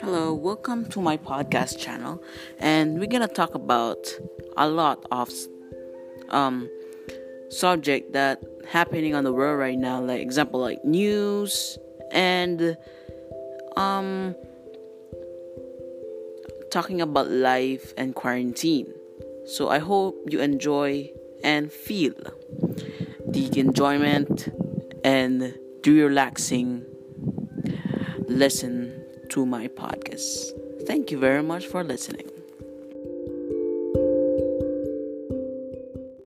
Hello, welcome to my podcast channel, and we're gonna talk about a lot of um subject that happening on the world right now, like example like news and um talking about life and quarantine. So I hope you enjoy and feel the enjoyment and do your relaxing listen to my podcast. Thank you very much for listening.